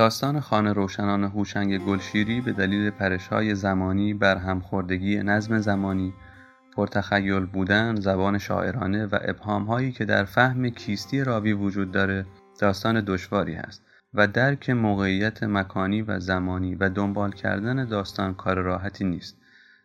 داستان خانه روشنان هوشنگ گلشیری به دلیل پرشهای زمانی بر همخوردگی نظم زمانی پرتخیل بودن زبان شاعرانه و ابهامهایی که در فهم کیستی راوی وجود داره داستان دشواری است و درک موقعیت مکانی و زمانی و دنبال کردن داستان کار راحتی نیست.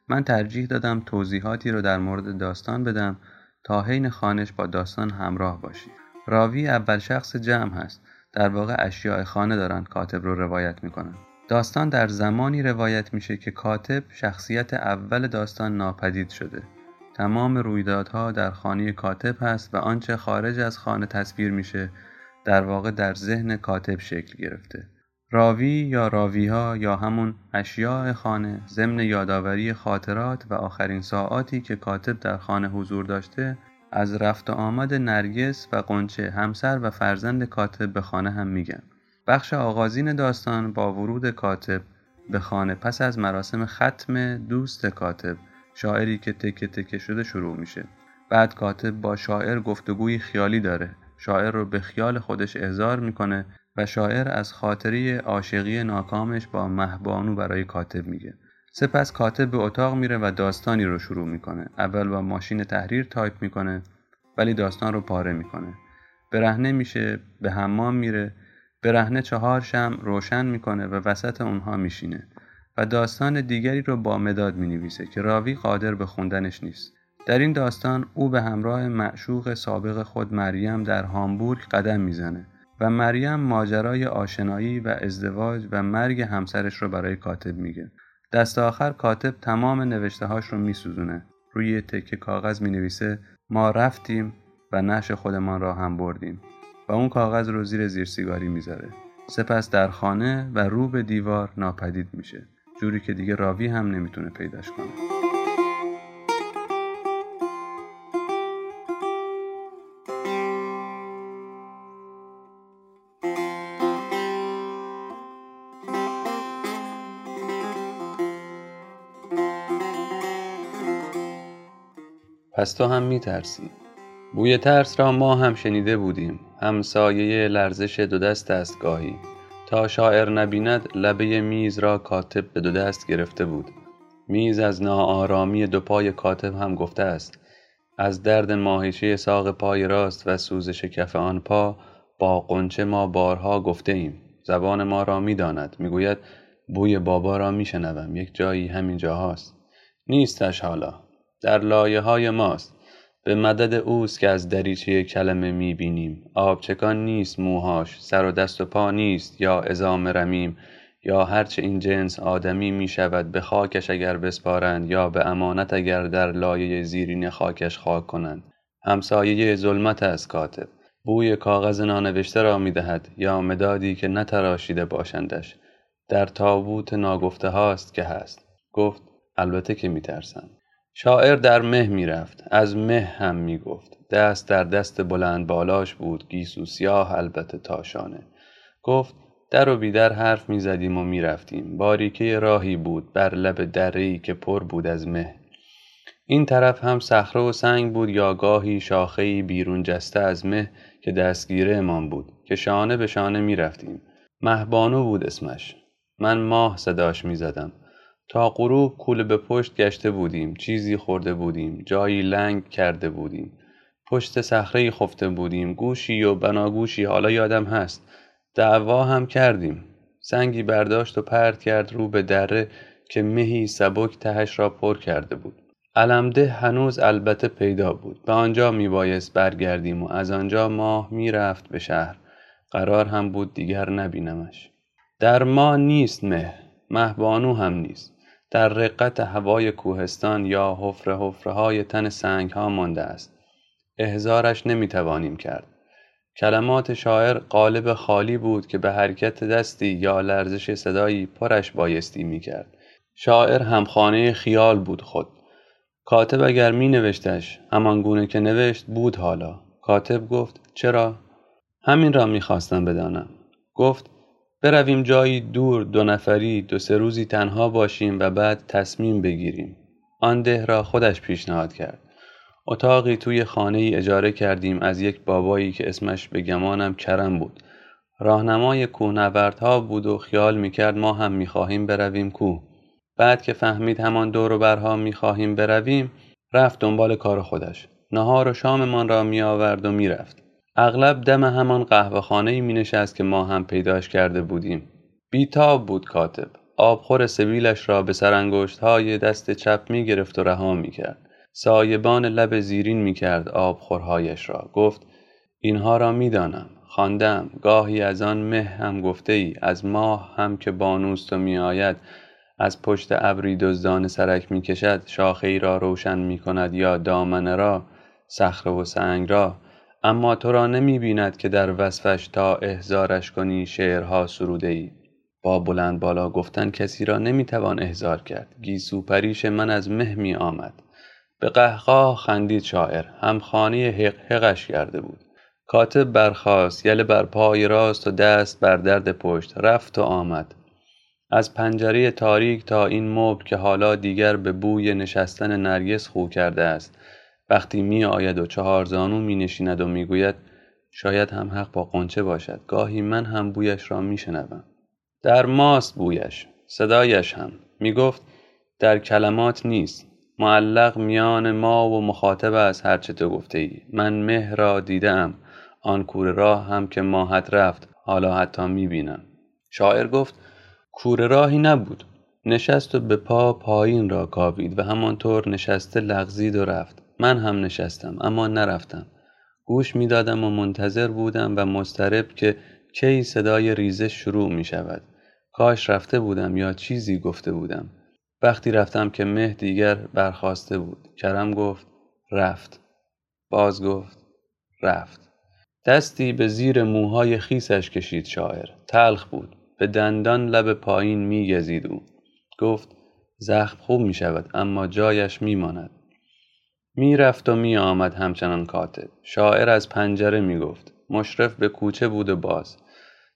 من ترجیح دادم توضیحاتی رو در مورد داستان بدم تا حین خانش با داستان همراه باشی. راوی اول شخص جمع هست. در واقع اشیاء خانه دارن کاتب رو روایت می‌کنن. داستان در زمانی روایت میشه که کاتب شخصیت اول داستان ناپدید شده. تمام رویدادها در خانه کاتب هست و آنچه خارج از خانه تصویر میشه در واقع در ذهن کاتب شکل گرفته. راوی یا راویها یا همون اشیاء خانه ضمن یادآوری خاطرات و آخرین ساعاتی که کاتب در خانه حضور داشته از رفت و آمد نرگس و غنچه همسر و فرزند کاتب به خانه هم میگن. بخش آغازین داستان با ورود کاتب به خانه. پس از مراسم ختم دوست کاتب شاعری که تکه تکه شده شروع میشه. بعد کاتب با شاعر گفتگوی خیالی داره. شاعر رو به خیال خودش احضار می‌کنه و شاعر از خاطره عاشقی ناکامش با مهبانو برای کاتب میگه. سپس کاتب به اتاق میره و داستانی رو شروع می‌کنه. اول با ماشین تحریر تایپ می‌کنه. ولی داستان رو پاره می‌کنه. برهنه میشه به حمام میره. برهنه چهار شم روشن می‌کنه و وسط اونها میشینه. و داستان دیگری رو با مداد می‌نویسه که راوی قادر به خوندنش نیست. در این داستان او به همراه معشوق سابق خود مریم در هامبورگ قدم می‌زنه و مریم ماجرای آشنایی و ازدواج و مرگ همسرش رو برای کاتب میگه. دست آخر کاتب تمام نوشته هاش رو میسوزونه. روی تکه کاغذ می نویسه ما رفتیم و نش خودمان را هم بردیم و اون کاغذ رو زیر زیر سیگاری می‌ذاره. سپس در خانه و رو به دیوار ناپدید میشه. جوری که دیگه راوی هم نمی‌تونه پیداش کنه. پس تو هم میترسی. بوی ترس را ما هم شنیده بودیم. همسایه لرزش دو دست است گاهی. تا شاعر نبیند لبه میز را کاتب به دو دست گرفته بود. میز از ناآرامی دو پای کاتب هم گفته است. از درد ماهیچه ساق پای راست و سوزش کف آن پا با قنچه ما بارها گفته ایم. زبان ما را می‌داند. می‌گوید بوی بابا را میشنوم. یک جایی همین جاهاست. نیستش حالا. در لایه های ماست. به مدد اوست که از دریچه کلمه می‌بینیم. آبچکان نیست موهاش سر و دست و پا نیست یا ازام رمیم یا هرچه این جنس آدمی می شود به خاکش اگر بسپارند یا به امانت اگر در لایه زیرین خاکش خاک کنند. همسایه ظلمت از کاتب. بوی کاغذ نانوشته را می دهد یا مدادی که نتراشیده باشندش. در تابوت ناگفته هاست که هست. گفت البته که می ترسند شاعر در مه می‌رفت. از مه هم می‌گفت. دست در دست بلند بالاش بود. گیسو سیاه البته تاشانه. گفت در و بیدر حرف می‌زدیم و می‌رفتیم. باریکه راهی بود. بر لب درهای که پر بود از مه. این طرف هم صخره و سنگ بود یا گاهی شاخهای بیرون جسته از مه که دستگیره امان بود. که شانه به شانه می‌رفتیم. مهبانو بود اسمش. من ماه صداش می‌زدم. تا غروب کوله به پشت گشته بودیم چیزی خورده بودیم جایی لنگ کرده بودیم. پشت صخره خفته بودیم گوشی و بناگوشی حالا یادم هست. دعوا هم کردیم. سنگی برداشت و پرت کرد رو به دره که مهی سبک تهش را پر کرده بود. علمده هنوز البته پیدا بود. به آنجا می بایست برگردیم و از آنجا ماه می رفت به شهر. قرار هم بود دیگر نبینمش. در ما نیست مه. مهبانو هم نیست. در رقت هوای کوهستان یا حفره حفره های تن سنگ ها مانده است احزارش نمی توانیم کرد کلمات شاعر قالب خالی بود که به حرکت دستی یا لرزش صدایی پرش بایستی می کرد. شاعر همخانه خیال بود خود. کاتب اگر می نوشتش همان گونه که نوشت بود حالا. کاتب گفت چرا؟ همین را می خواستم بدانم. گفت برویم جایی دور دو نفری دو سه روزی تنها باشیم و بعد تصمیم بگیریم. آن ده را خودش پیشنهاد کرد. اتاقی توی خانه ای اجاره کردیم از یک بابایی که اسمش به گمانم کرم بود. راهنمای کوهنوردها بود و خیال می‌کرد ما هم می‌خواهیم برویم کوه. بعد که فهمید همان دور و برها می‌خواهیم برویم رفت دنبال کار خودش. نهار و شاممان را میآورد و می‌رفت. اغلب دم همان قهوه خانه می نشست که ما هم پیداش کرده بودیم. بیتاب بود کاتب. آبخور سبیلش را به سرانگشت های دست چپ می گرفت و رها می کرد. سایبان لب زیرین می کرد آبخورهایش را گفت اینها را می دانم خواندم گاهی از آن مه هم گفته ای از ماه هم که بانوست و می آید از پشت ابری دزدان سرک می کشد شاخه ای را روشن می کند یا دامنه را صخره و سنگ را اما تو را نمی بیند که در وصفش تا احزارش کنی شعرها سروده ای با بلند بالا گفتن کسی را نمی توان احزار کرد. گیسو پریش من از مه می آمد. به قهقاه خندید شاعر. هم خانه حق حقش کرده بود. کاتب برخاست یل بر پای راست و دست بر درد پشت رفت و آمد. از پنجره تاریک تا این مبل که حالا دیگر به بوی نشستن نرگس خو کرده است. وقتی می آید و چهار زانو می نشیند و می گوید شاید هم حق با قنچه باشد. گاهی من هم بویش را می شنبم. در ماست بویش صدایش هم. می گفت در کلمات نیست. معلق میان ما و مخاطب از هرچه تو گفته ای من مه را دیدم. آن کوره راه هم که ماهت رفت. حالا حتی می‌بینم. شاعر گفت کوره راهی نبود. نشست و به پا پایین را کاوید و همانطور نشسته لغزید و رفت. من هم نشستم اما نرفتم. گوش می‌دادم و منتظر بودم و مضطرب که کی صدای ریزش شروع می شود کاش رفته بودم یا چیزی گفته بودم. وقتی رفتم که مه دیگر برخواسته بود. کرم گفت رفت. باز گفت رفت. دستی به زیر موهای خیسش کشید شاعر. تلخ بود. به دندان لب پایین میگزید او. گفت زخم خوب می شود اما جایش می ماند می رفت و می آمد همچنان کاتب. شاعر از پنجره می گفت مشرف به کوچه بود و باز.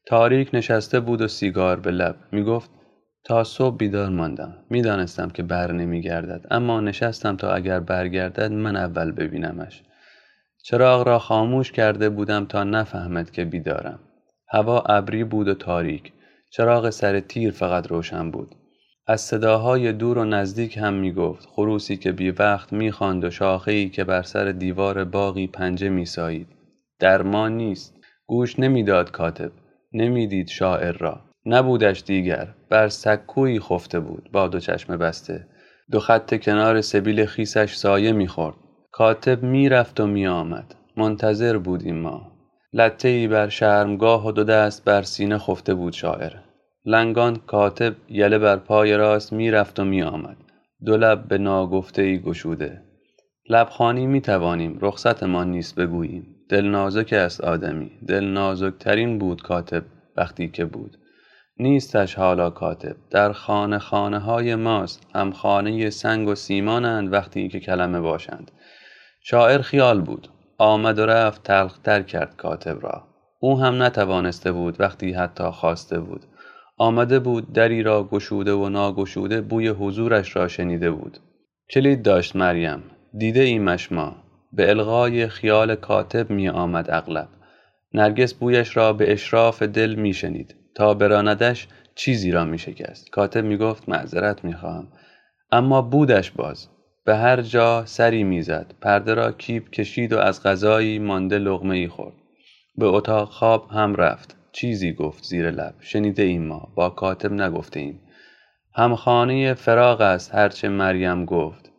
تاریک نشسته بود و سیگار به لب. می گفت تا صبح بیدار ماندم. می‌دانستم که بر نمیگردد اما نشستم تا اگر برگردد من اول ببینمش. چراغ را خاموش کرده بودم تا نفهمد که بیدارم. هوا ابری بود و تاریک. چراغ سر تیر فقط روشن بود. از صداهای دور و نزدیک هم می گفت خروسی که بی وقت می خواند و شاخه‌ای که بر سر دیوار باقی پنجه می سایید. در ما نیست. گوش نمی‌داد کاتب. نمی‌دید شاعر را. نبودش دیگر. بر سکویی خفته بود. با دو چشم بسته. دو خط کنار سبیل خیسش سایه می‌خورد. کاتب می‌رفت و میآمد. منتظر بودیم ما. لطه ای بر شرمگاه و دو دست بر سینه خفته بود شاعر. لنگان کاتب یله بر پای راست می‌رفت و میآمد. دو لب به ناگفته ای گشوده. لبخانی می توانیم رخصتمان نیست بگوییم. دل نازک است آدمی. دل نازکترین بود کاتب وقتی که بود. نیستش حالا کاتب. در خانه خانه های ماست. هم خانه سنگ و سیمانند وقتی که کلمه باشند. شاعر خیال بود. آمد و رفت تلختر کرد کاتب را. او هم نتوانسته بود وقتی حتی خواسته بود. آمده بود دری را گشوده و ناگشوده بوی حضورش را شنیده بود. کلید داشت مریم دیده ایمش ما به الغای خیال کاتب می آمد اغلب. نرگس بویش را به اشراف دل می شنید. تا براندش چیزی را می شکست. کاتب می گفت معذرت می خواهم. اما بودش باز. به هر جا سری می‌زد پرده را کیپ کشید و از غذایی مانده لغمه ای خورد. به اتاق خواب هم رفت. چیزی گفت زیر لب. شنیده ایم ما. با کاتب نگفته ایم همخانه فراغ است هرچه مریم گفت.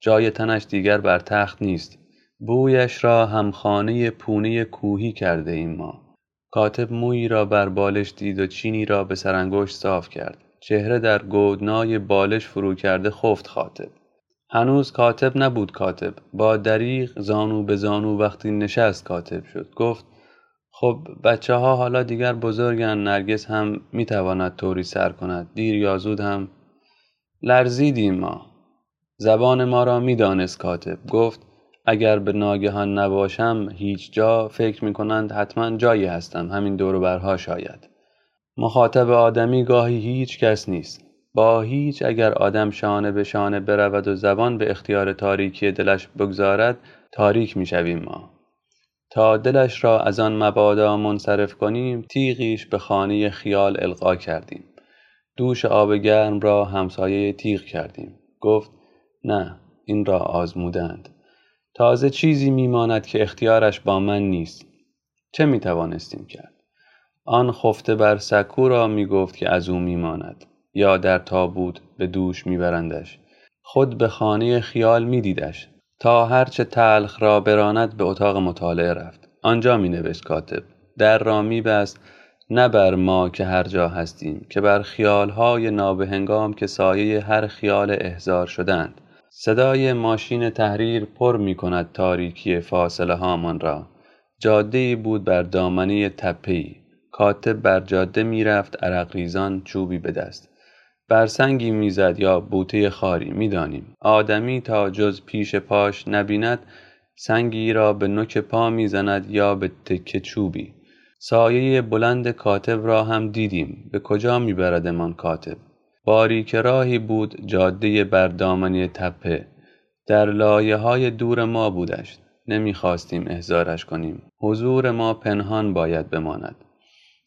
جای تنش دیگر بر تخت نیست. بویش را همخانه پونه کوهی کرده ایم ما. کاتب مویی را بر بالش دید و چینی را به سرانگشت صاف کرد. چهره در گودنای بالش فرو کرده خفت خاطب هنوز کاتب نبود کاتب. با دریغ زانو به زانو وقتی نشست کاتب شد. گفت خب بچه ها حالا دیگر بزرگن نرگس هم می‌تواند طوری سر کند. دیر یا زود هم لرزیدیم ما. زبان ما را می‌دانست کاتب. گفت اگر به ناگهان نباشم هیچ جا فکر می‌کنند حتما جایی هستم. همین دور برها شاید. مخاطب آدمی گاهی هیچ کس نیست. با هیچ اگر آدم شانه به شانه برود و زبان به اختیار تاریکی دلش بگذارد تاریک می‌شویم ما. تا دلش را از آن مبادا منصرف کنیم تیغیش به خانه خیال القا کردیم. دوش آب گرم را همسایه تیغ کردیم. گفت نه این را آزمودند تازه چیزی میماند که اختیارش با من نیست. چه می توانستیم کرد؟ آن خفته بر سکو را می گفت که از او میماند یا در تابوت به دوش میبرندش. خود به خانه خیال میدیدش. تا هرچه تلخ را براند به اتاق مطالعه رفت. آنجا می نوشت کاتب. در را می بست نه بر ما که هر جا هستیم که بر خیالهای نابهنگام که سایه هر خیال احزار شدند. صدای ماشین تحریر پر می کند تاریکی فاصله هامان را. جاده بود بر دامنه تپهی کاتب بر جاده می‌رفت عرق ریزان چوبی به دست. بر سنگی می‌زد یا بوته خاری می‌دانیم. آدمی تا جز پیش پاش نبیند سنگی را به نوک پا می‌زند یا به تکه چوبی. سایه بلند کاتب را هم دیدیم. به کجا میبردمان کاتب؟ باریک راهی بود جاده بر دامنه تپه. در لایه های دور ما بودش. نمی‌خواستیم احضارش کنیم. حضور ما پنهان باید بماند.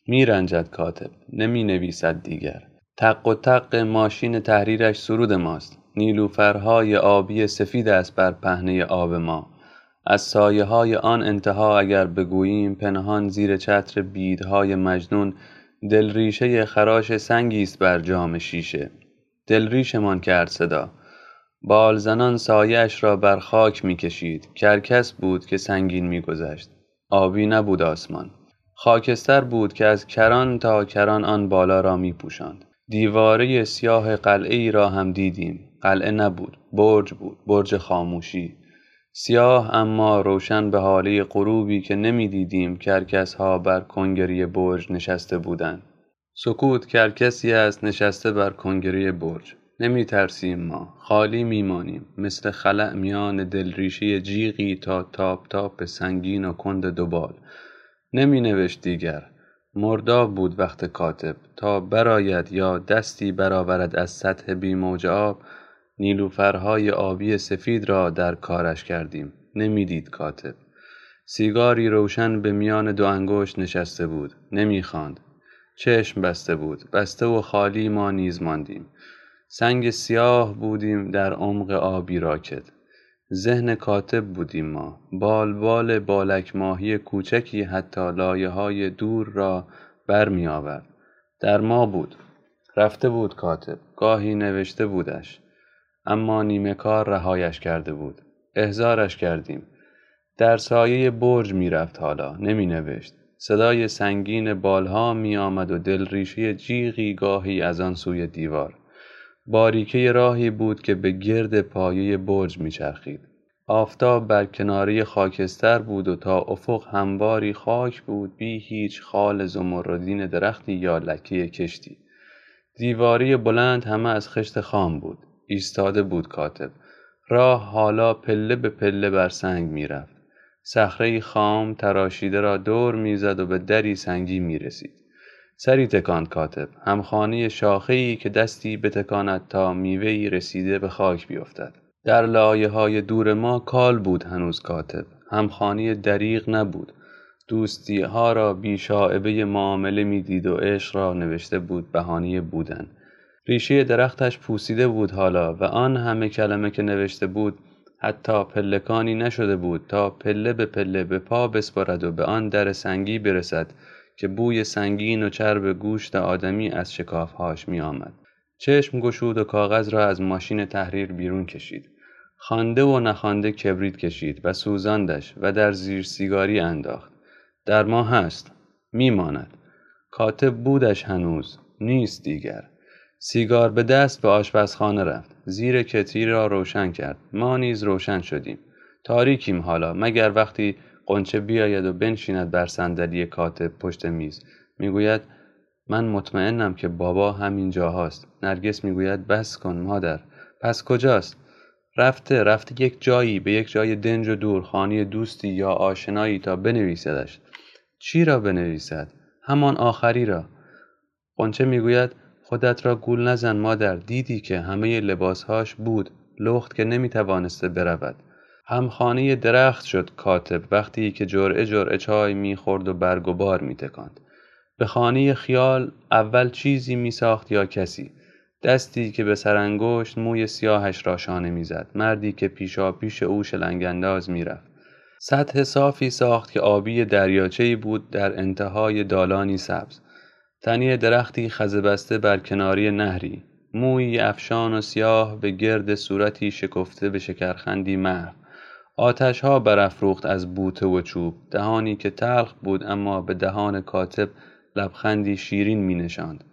میرنجد کاتب. نمی نویسد دیگر. تق و تق ماشین تحریرش سرود ماست. نیلوفرهای آبی سفید است بر پهنه آب ما. از سایه های آن انتها اگر بگوییم پنهان زیر چتر بیدهای مجنون دلریشه خراش سنگی است بر جام شیشه. دلریشمان کرد صدا. بالزنان سایش را بر خاک می‌کشید. کرکس بود که سنگین میگذشت. آبی نبود آسمان. خاکستر بود که از کران تا کران آن بالا را میپوشاند. دیواره سیاه قلعه ای را هم دیدیم. قلعه نبود برج بود برج خاموشی. سیاه اما روشن به هاله غروبی که نمی‌دیدیم کرکس ها بر کنگره برج نشسته بودند. سکوت کرکسی است نشسته بر کنگره برج. نمی ترسیم ما خالی میمانیم. مثل خلأ میان دلریشه جیغی تا تاپ تاپ سنگین و کند دو بال. نمی نوشت دیگر. مرداب بود وقت کاتب تا براید یا دستی برآورد از سطح بیموج آب نیلوفرهای آبی سفید را در کارش کردیم. نمی‌دید کاتب. سیگاری روشن به میان دو انگشت نشسته بود. نمی‌خواند. چشم بسته بود. بسته و خالی ما نیز ماندیم. سنگ سیاه بودیم در عمق آبی راکد ذهن کاتب بودیم ما. بال بال بالک ماهی کوچکی حتی لایه های دور را بر می آورد. در ما بود. رفته بود کاتب. گاهی نوشته بودش. اما نیمه کار رهایش کرده بود. احزارش کردیم. در سایه برج می‌رفت حالا. نمی نوشت صدای سنگین بالها می آمد و دل ریشه جیغی گاهی از آن سوی دیوار. باریکه راهی بود که به گرد پایه برج میچرخید. آفتاب بر کناره خاکستر بود و تا افق همواری خاک بود بی هیچ خال زمردین درختی یا لکه کشتی. دیواری بلند همه از خشت خام بود. ایستاده بود کاتب. راه حالا پله به پله بر سنگ می‌رفت. صخره خام تراشیده را دور می‌زد و به دری سنگی می‌رسید. سری تکاند کاتب. همخانه شاخهای که دستی بتکاند تا میوهای رسیده به خاک بیفتد. در لایه های دور ما کال بود هنوز کاتب. همخانه دریغ نبود. دوستی ها را بی شاعبه معامله می‌دید و عشق را نوشته بود بهانه بودن. ریشه درختش پوسیده بود حالا و آن همه کلمه که نوشته بود حتی پلکانی نشده بود تا پله به پله به پا بسپارد و به آن در سنگی برسد. که بوی سنگین و چرب گوشت آدمی از شکافهاش می آمد. چشم گشود و کاغذ را از ماشین تحریر بیرون کشید. خانده و نخوانده کبریت کشید و سوزاندش و در زیر سیگاری انداخت. در ما هست. میماند. کاتب بودش هنوز. نیست دیگر. سیگار به دست به آشپزخانه رفت. زیر کتری را روشن کرد. ما نیز روشن شدیم. تاریکیم حالا مگر وقتی قنچه بیاید و بنشیند بر صندلی کاتب پشت میز. می‌گوید من مطمئنم که بابا همین جاهاست. نرگس می‌گوید بس کن مادر. پس کجاست؟ رفته رفته یک جایی به یک جای دنج و دور خانی دوستی یا آشنایی تا بنویسدش. چی را بنویسد؟ همان آخری را. قنچه می‌گوید خودت را گول نزن مادر. دیدی که همه لباسهاش بود. لخت که نمی‌توانسته برود. همخانه درخت شد کاتب وقتی که جرعه جرعه چای می‌خورد و برگ و بار میتکاند. به خانه خیال اول چیزی میساخت یا کسی؟ دستی که به سرانگشت موی سیاهش را شانه می‌زد. مردی که پیشا پیش او شلنگانداز می‌رفت. سطح صافی ساخت که آبی دریاچه‌ای بود در انتهای دالانی سبز. تنی درختی خزه بسته بر کناری نهری. موی افشان و سیاه به گرد صورتی شکفته به شکرخندی محو آتشها برافروخت از بوته و چوب دهانی که تلخ بود اما به دهان کاتب لبخندی شیرین می نشاند.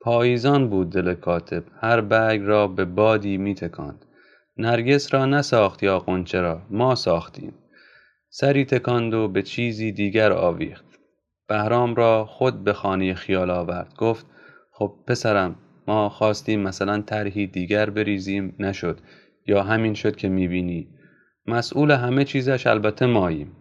پاییزان بود دل کاتب هر برگ را به بادی می تکاند. نرگس را نساخت یا قنچه را ما ساختیم. سری تکاند و به چیزی دیگر آویخت. بهرام را خود به خانه خیال آورد. گفت خب پسرم ما خواستیم مثلا طرحی دیگر بریزیم نشد. یا همین شد که می‌بینی. مسئول همه چیزش البته ماییم.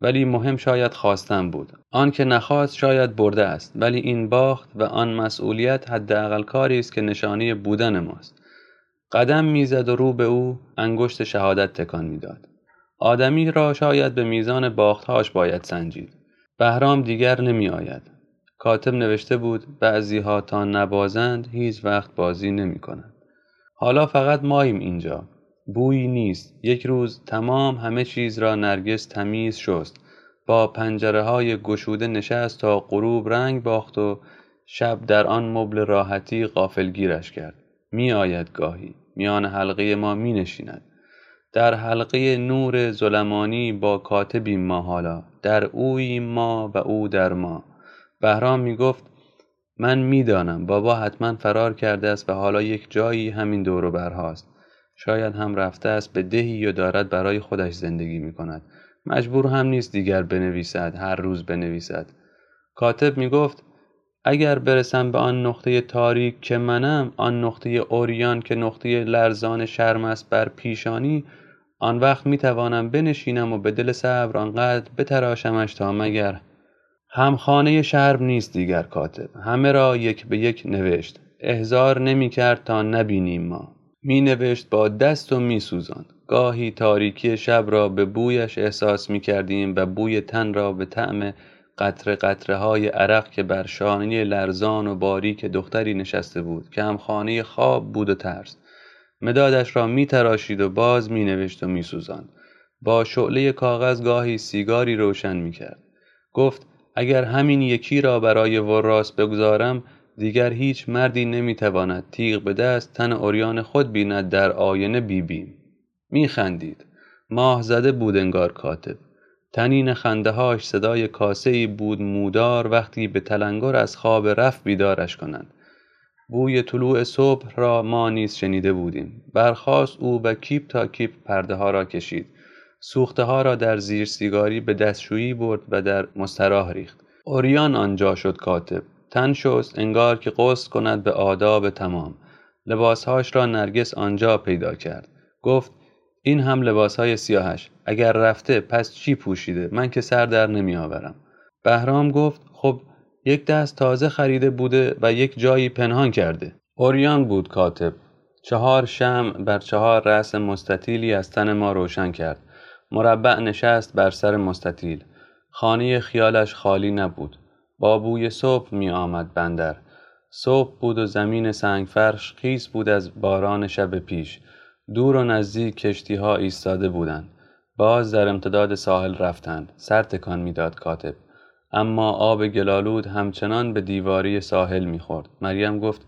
ولی مهم شاید خواستن بود. آن که نخواست شاید برده است. ولی این باخت و آن مسئولیت حداقل کاری است که نشانی بودن ماست. قدم می‌زد و رو به او انگشت شهادت تکان می‌داد. آدمی را شاید به میزان باختهاش باید سنجید. بهرام دیگر نمی آید کاتب نوشته بود بعضی ها تا نبازند هیچ وقت بازی نمی کنند حالا فقط ماییم اینجا. بویی نیست. یک روز تمام همه چیز را نرگس تمیز شست. با پنجره های گشوده نشست تا غروب رنگ باخت و شب در آن مبل راحتی غافلگیرش کرد. می آید گاهی. میان حلقه ما می نشیند. در حلقه نور ظلمانی با کاتبیم ما حالا. در اوی ما و او در ما. بهرام می گفت من می‌دانم بابا حتما فرار کرده است و حالا یک جایی همین دور برهاست. شاید هم رفته است به دهی و دارد برای خودش زندگی می کند. مجبور هم نیست دیگر بنویسد هر روز بنویسد. کاتب می گفت اگر برسم به آن نقطه تاریک که منم آن نقطه اوریان که نقطه لرزان شرم است بر پیشانی آن وقت می توانم بنشینم و به دل صبر آنقدر بتراشمش تا مگر. همخانه شرم نیست دیگر کاتب. همه را یک به یک نوشت. احزار نمی کرد تا نبینیم ما. می نوشت با دست و می. گاهی تاریکی شب را به بویش احساس می کردیم و بوی تن را به طعم قطره قطره های عرق که بر شانه لرزان و باریک دختری نشسته بود که هم خانه خواب بود و ترس مدادش را می تراشید و باز می نوشت و می. با شعله کاغذ گاهی سیگاری روشن می کرد. گفت اگر همین یکی را برای وراس بگذارم دیگر هیچ مردی نمی‌تواند تیغ به دست تن اوریان خود بیند در آینه بیبیم. میخندید. ماه زده بود انگار کاتب. تنین خندههاش صدای کاسه ای بود مودار وقتی به تلنگر از خواب رفت بیدارش کنند. بوی طلوع صبح را ما نیز شنیده بودیم. برخاست او و کیپ تا کیپ پرده ها را کشید. سوخته ها را در زیر سیگاری به دستشویی برد و در مستراح ریخت. اوریان آنجا شد کاتب. تن شست انگار که غسل کند به آداب تمام. لباسهاش را نرگس آنجا پیدا کرد. گفت این هم لباسهای سیاهش. اگر رفته پس چی پوشیده؟ من که سر در نمی آورم بهرام گفت خب یک دست تازه خریده بوده و یک جایی پنهان کرده. اوریان بود کاتب. چهار شم بر چهار رأس مستطیلی از تن ما روشن کرد. مربع نشست بر سر مستطیل. خانه خیالش خالی نبود. با بوی صبح می آمد بندر. صبح بود و زمین سنگ فرش خیس بود از باران شب پیش. دور و نزدیک کشتی ها ایستاده بودند. باز در امتداد ساحل رفتند. سر تکان می‌داد کاتب. اما آب گلالود همچنان به دیواری ساحل می‌خورد. مریم گفت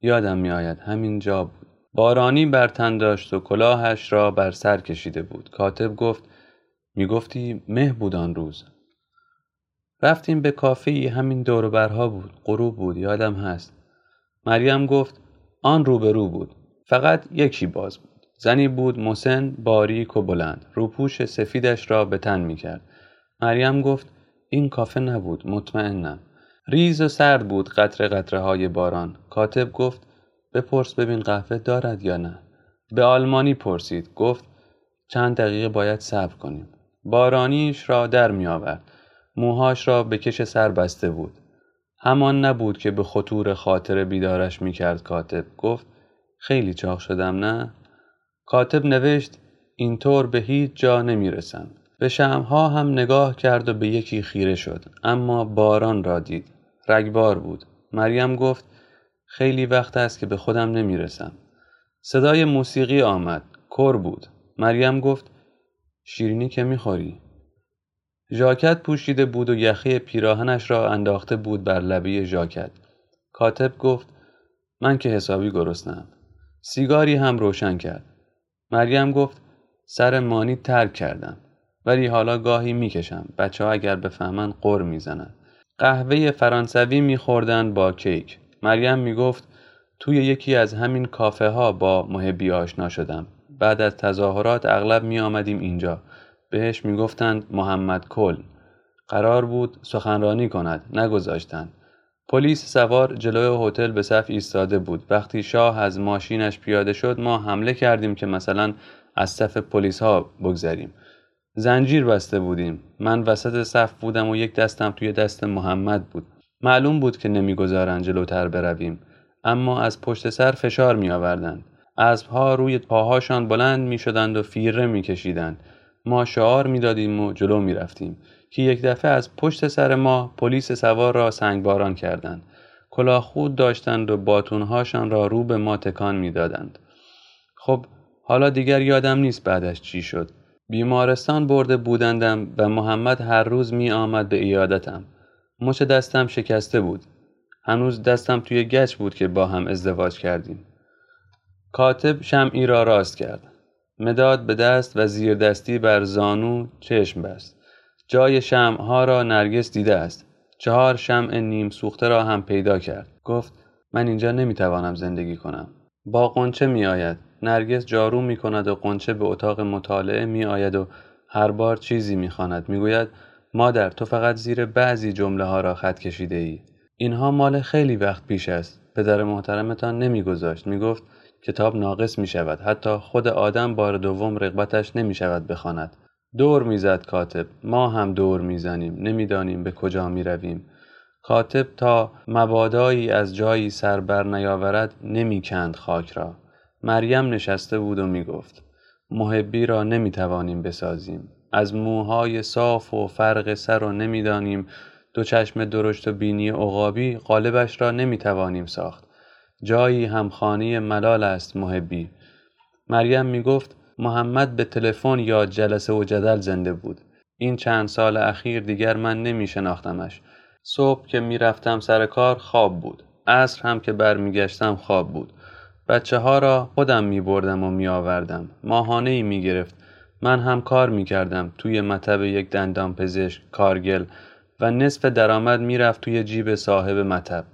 یادم میآید همین جا بود. بارانی بر تن داشت و کلاهش را بر سر کشیده بود. کاتب گفت می‌گفتی مه بود آن روز. رفتیم به کافه همین دوروبرها بود غروب بود یادم هست. مریم گفت آن روبرو بود فقط یکی باز بود. زنی بود مسن باریک و بلند روپوش سفیدش را به تن می کرد. مریم گفت این کافه نبود مطمئنم. ریز و سرد بود قطره قطره های باران. کاتب گفت بپرس ببین قهوه دارد یا نه. به آلمانی پرسید گفت چند دقیقه باید صبر کنیم. بارانیش را در می آورد موهاش را به کش سر بسته بود. همان نبود که به خطور خاطر بیدارش می کرد کاتب. گفت خیلی چاق شدم نه؟ کاتب نوشت اینطور به هیچ جا نمی رسم به شمها هم نگاه کرد و به یکی خیره شد. اما باران را دید. رگبار بود. مریم گفت خیلی وقت است که به خودم نمی رسم صدای موسیقی آمد. کر بود. مریم گفت شیرینی که می‌خوری؟ ژاکت پوشیده بود و یخی پیراهنش را انداخته بود بر لبه ژاکت. کاتب گفت من که حسابی گرسنم سیگاری هم روشن کرد. مریم گفت سر مانی ترک کردم ولی حالا گاهی می‌کشم. بچه ها اگر بفهمن قر می‌زنن. قهوه فرانسوی میخوردن با کیک. مریم می‌گفت توی یکی از همین کافه ها با محبی آشنا شدم. بعد از تظاهرات اغلب می آمدیم اینجا. بهش می‌گفتند محمد کل قرار بود سخنرانی کند نگذاشتند. پلیس سوار جلوی هتل به صف ایستاده بود. وقتی شاه از ماشینش پیاده شد ما حمله کردیم که مثلا از صف پلیس ها بگذریم. زنجیر بسته بودیم. من وسط صف بودم و یک دستم توی دست محمد بود. معلوم بود که نمی‌گذارند جلوتر برویم. اما از پشت سر فشار می آوردند اسبها روی پاهاشان بلند می شدند و فیره می کشیدند ما شعار می دادیم و جلو می رفتیم که یک دفعه از پشت سر ما پلیس سوار را سنگباران کردند. کلاه خود داشتند و باتونهاشان را رو به ما تکان می‌دادند. خب حالا دیگر یادم نیست بعدش چی شد. بیمارستان برده بودندم و محمد هر روز می آمد به ایادتم. مچ دستم شکسته بود. هنوز دستم توی گچ بود که با هم ازدواج کردیم. کاتب شمعی را راست کرد. مداد به دست و زیر دستی بر زانو چشم بست. جای ها را نرگس دیده است. چهار شمع نیم سوخته را هم پیدا کرد. گفت من اینجا نمی‌توانم زندگی کنم. با قنچه می آید نرگس جارو می کند و قنچه به اتاق مطالعه می آید و هر بار چیزی می خاند می گوید مادر تو فقط زیر بعضی جمله ها را خط کشیده ای اینها مال خیلی وقت پیش است. پدر محترمتان نمیگذاشت. می‌گفت کتاب ناقص می شود. حتی خود آدم بار دوم رغبتش نمی شود بخواند. دور می‌زد کاتب. ما هم دور می‌زنیم نمی‌دانیم به کجا می رویم. کاتب تا مبادایی از جایی سر بر نیاورد نمی‌کند خاک را. مریم نشسته بود و می‌گفت محبی را نمی‌توانیم بسازیم. از موهای صاف و فرق سر را نمی‌دانیم دو چشم درشت و بینی عقابی قالبش را نمی‌توانیم ساخت. جایی همخانی ملال است محبی. مریم می‌گفت محمد به تلفن یا جلسه و جدل زنده بود. این چند سال اخیر دیگر من نمی شناختمش صبح که می‌رفتم سر کار خواب بود. عصر هم که برمیگشتم خواب بود. بچه ها را خودم می بردم و می آوردم ماهانه ای می گرفت من هم کار می کردم توی مطب یک دندان پزشک کارگل و نصف درآمد می‌رفت توی جیب صاحب مطب.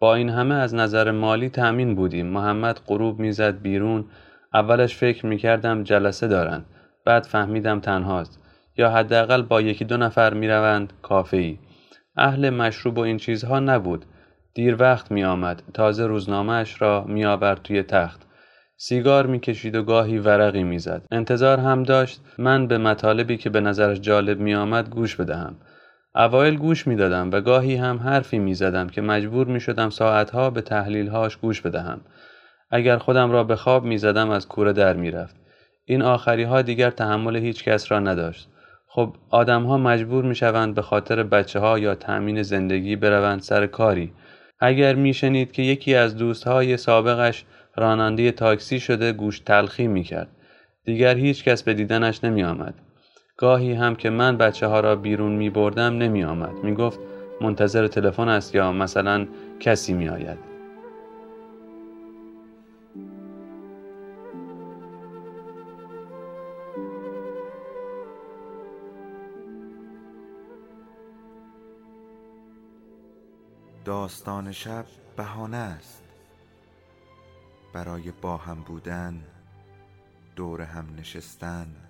با این همه از نظر مالی تأمین بودیم. محمد غروب می‌زد بیرون. اولش فکر می‌کردم جلسه دارند بعد فهمیدم تنهاست. یا حداقل با یکی دو نفر می‌روند کافه ای اهل مشروب و این چیزها نبود. دیر وقت می آمد تازه روزنامهش را می آورد توی تخت. سیگار می‌کشید و گاهی ورقی می‌زد. انتظار هم داشت. من به مطالبی که به نظرش جالب می آمد گوش بدهم. اوایل گوش می‌دادم و گاهی هم حرفی می‌زدم که مجبور می شدم ساعتها به تحلیلهاش گوش بدهم. اگر خودم را به خواب می‌زدم از کوره در می‌رفت. این آخری ها دیگر تحمل هیچ کس را نداشت. خب آدم ها مجبور می شوند به خاطر بچه ها یا تأمین زندگی بروند سر کاری. اگر میشنید که یکی از دوستهای سابقش راننده تاکسی شده گوش تلخی می کرد دیگر هیچ کس به دیدنش نمی آمد گاهی هم که من بچه ها را بیرون می بردم نمی آمد می گفت منتظر تلفن است یا مثلا کسی می آید داستان شب بهانه است. برای با هم بودن دور هم نشستن.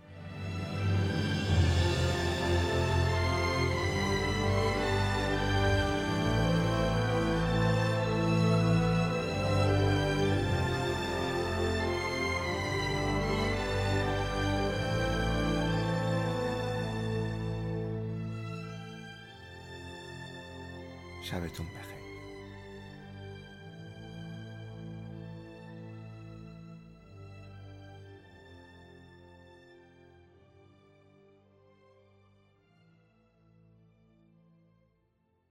شبتون بخیر